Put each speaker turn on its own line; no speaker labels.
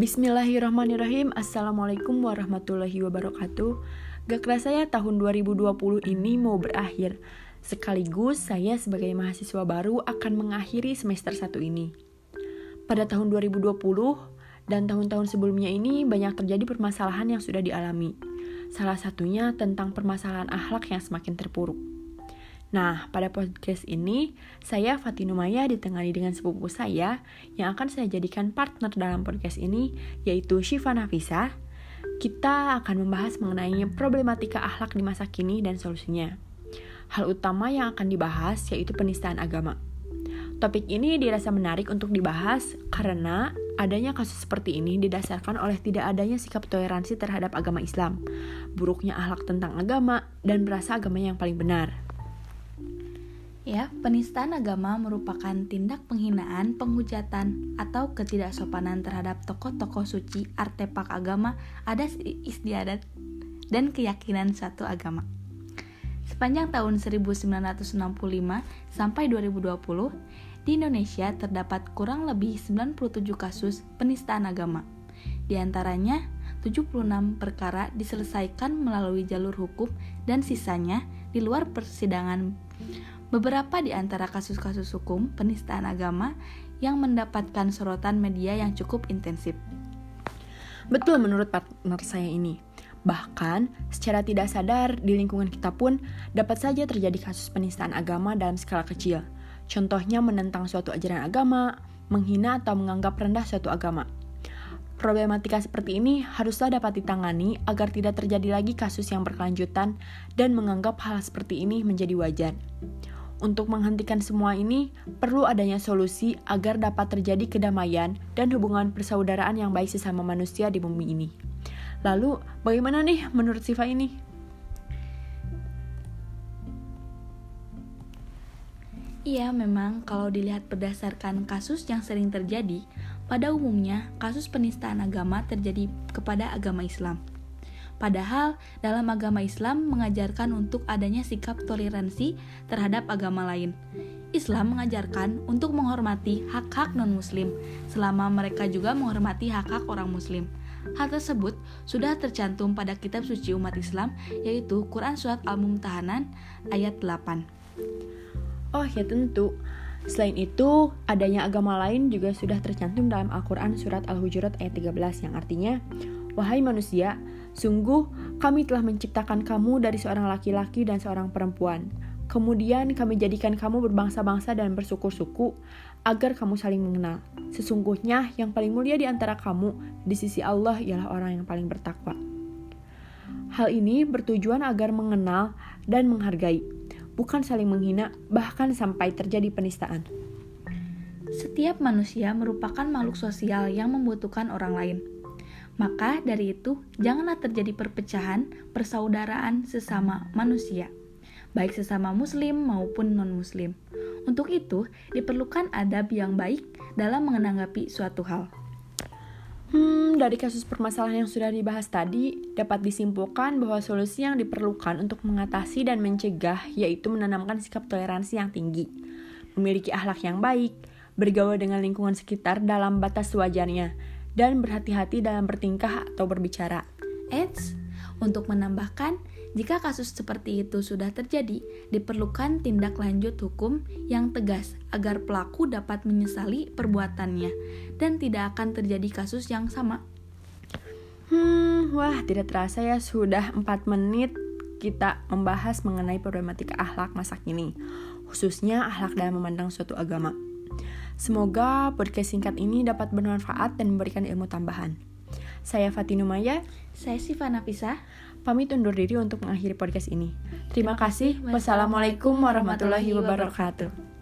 Bismillahirrahmanirrahim. Assalamualaikum warahmatullahi wabarakatuh. Gak kerasa ya tahun 2020 ini mau berakhir. Sekaligus saya sebagai mahasiswa baru akan mengakhiri semester 1 ini. Pada tahun 2020 dan tahun-tahun sebelumnya ini banyak terjadi permasalahan yang sudah dialami. Salah satunya tentang permasalahan akhlak yang semakin terpuruk Nah, pada podcast ini, saya Fatinu Maya ditengani dengan sepupu saya yang akan saya jadikan partner dalam podcast ini, yaitu Syifa Nafisa. Kita akan membahas mengenai problematika akhlak di masa kini dan solusinya. Hal utama yang akan dibahas yaitu penistaan agama. Topik ini dirasa menarik untuk dibahas karena adanya kasus seperti ini didasarkan oleh tidak adanya sikap toleransi terhadap agama Islam, buruknya akhlak tentang agama, dan merasa agama yang paling benar.
Ya, penistaan agama merupakan tindak penghinaan, penghujatan, atau ketidaksopanan terhadap tokoh-tokoh suci, artefak agama, adat istiadat, dan keyakinan satu agama. Sepanjang tahun 1965 sampai 2020, di Indonesia terdapat kurang lebih 97 kasus penistaan agama. Di antaranya, 76 perkara diselesaikan melalui jalur hukum dan sisanya di luar persidangan Beberapa di antara kasus-kasus hukum penistaan agama yang mendapatkan sorotan media yang cukup intensif.
Betul menurut partner saya ini. Bahkan, secara tidak sadar di lingkungan kita pun dapat saja terjadi kasus penistaan agama dalam skala kecil. Contohnya menentang suatu ajaran agama, menghina atau menganggap rendah suatu agama. Problematika seperti ini haruslah dapat ditangani agar tidak terjadi lagi kasus yang berkelanjutan dan menganggap hal seperti ini menjadi wajar. Untuk menghentikan semua ini, perlu adanya solusi agar dapat terjadi kedamaian dan hubungan persaudaraan yang baik sesama manusia di bumi ini. Lalu, bagaimana nih menurut Siva ini?
Iya, memang kalau dilihat berdasarkan kasus yang sering terjadi, pada umumnya kasus penistaan agama terjadi kepada agama Islam. Padahal dalam agama Islam mengajarkan untuk adanya sikap toleransi terhadap agama lain. Islam mengajarkan untuk menghormati hak-hak non-muslim selama mereka juga menghormati hak-hak orang muslim. Hal tersebut sudah tercantum pada kitab suci umat Islam yaitu Quran Surat Al-Mumtahanan ayat 8.
Oh ya tentu. Selain itu, adanya agama lain juga sudah tercantum dalam Al-Quran Surat Al-Hujurat ayat 13 yang artinya, Wahai manusia, Sungguh, kami telah menciptakan kamu dari seorang laki-laki dan seorang perempuan. Kemudian kami jadikan kamu berbangsa-bangsa dan bersuku-suku agar kamu saling mengenal. Sesungguhnya yang paling mulia di antara kamu di sisi Allah ialah orang yang paling bertakwa. Hal ini bertujuan agar mengenal dan menghargai, bukan saling menghina, bahkan sampai terjadi penistaan.
Setiap manusia merupakan makhluk sosial yang membutuhkan orang lain. Maka dari itu, janganlah terjadi perpecahan persaudaraan sesama manusia, baik sesama muslim maupun non-muslim. Untuk itu, diperlukan adab yang baik dalam menanggapi suatu hal.
Hmm, dari kasus permasalahan yang sudah dibahas tadi, dapat disimpulkan bahwa solusi yang diperlukan untuk mengatasi dan mencegah yaitu menanamkan sikap toleransi yang tinggi, memiliki akhlak yang baik, bergaul dengan lingkungan sekitar dalam batas wajarnya, dan berhati-hati dalam bertingkah atau berbicara.
Eits, untuk menambahkan, jika kasus seperti itu sudah terjadi, diperlukan tindak lanjut hukum yang tegas agar pelaku dapat menyesali perbuatannya dan tidak akan terjadi kasus yang sama.
Hmm, wah tidak terasa ya sudah 4 menit kita membahas mengenai problematika akhlak masa kini, khususnya akhlak dalam memandang suatu agama. Semoga podcast singkat ini dapat bermanfaat dan memberikan ilmu tambahan. Saya Fatinu Maya.
Saya Siva Nafisa.
Pamit undur diri untuk mengakhiri podcast ini. Terima kasih. Wassalamualaikum warahmatullahi wabarakatuh.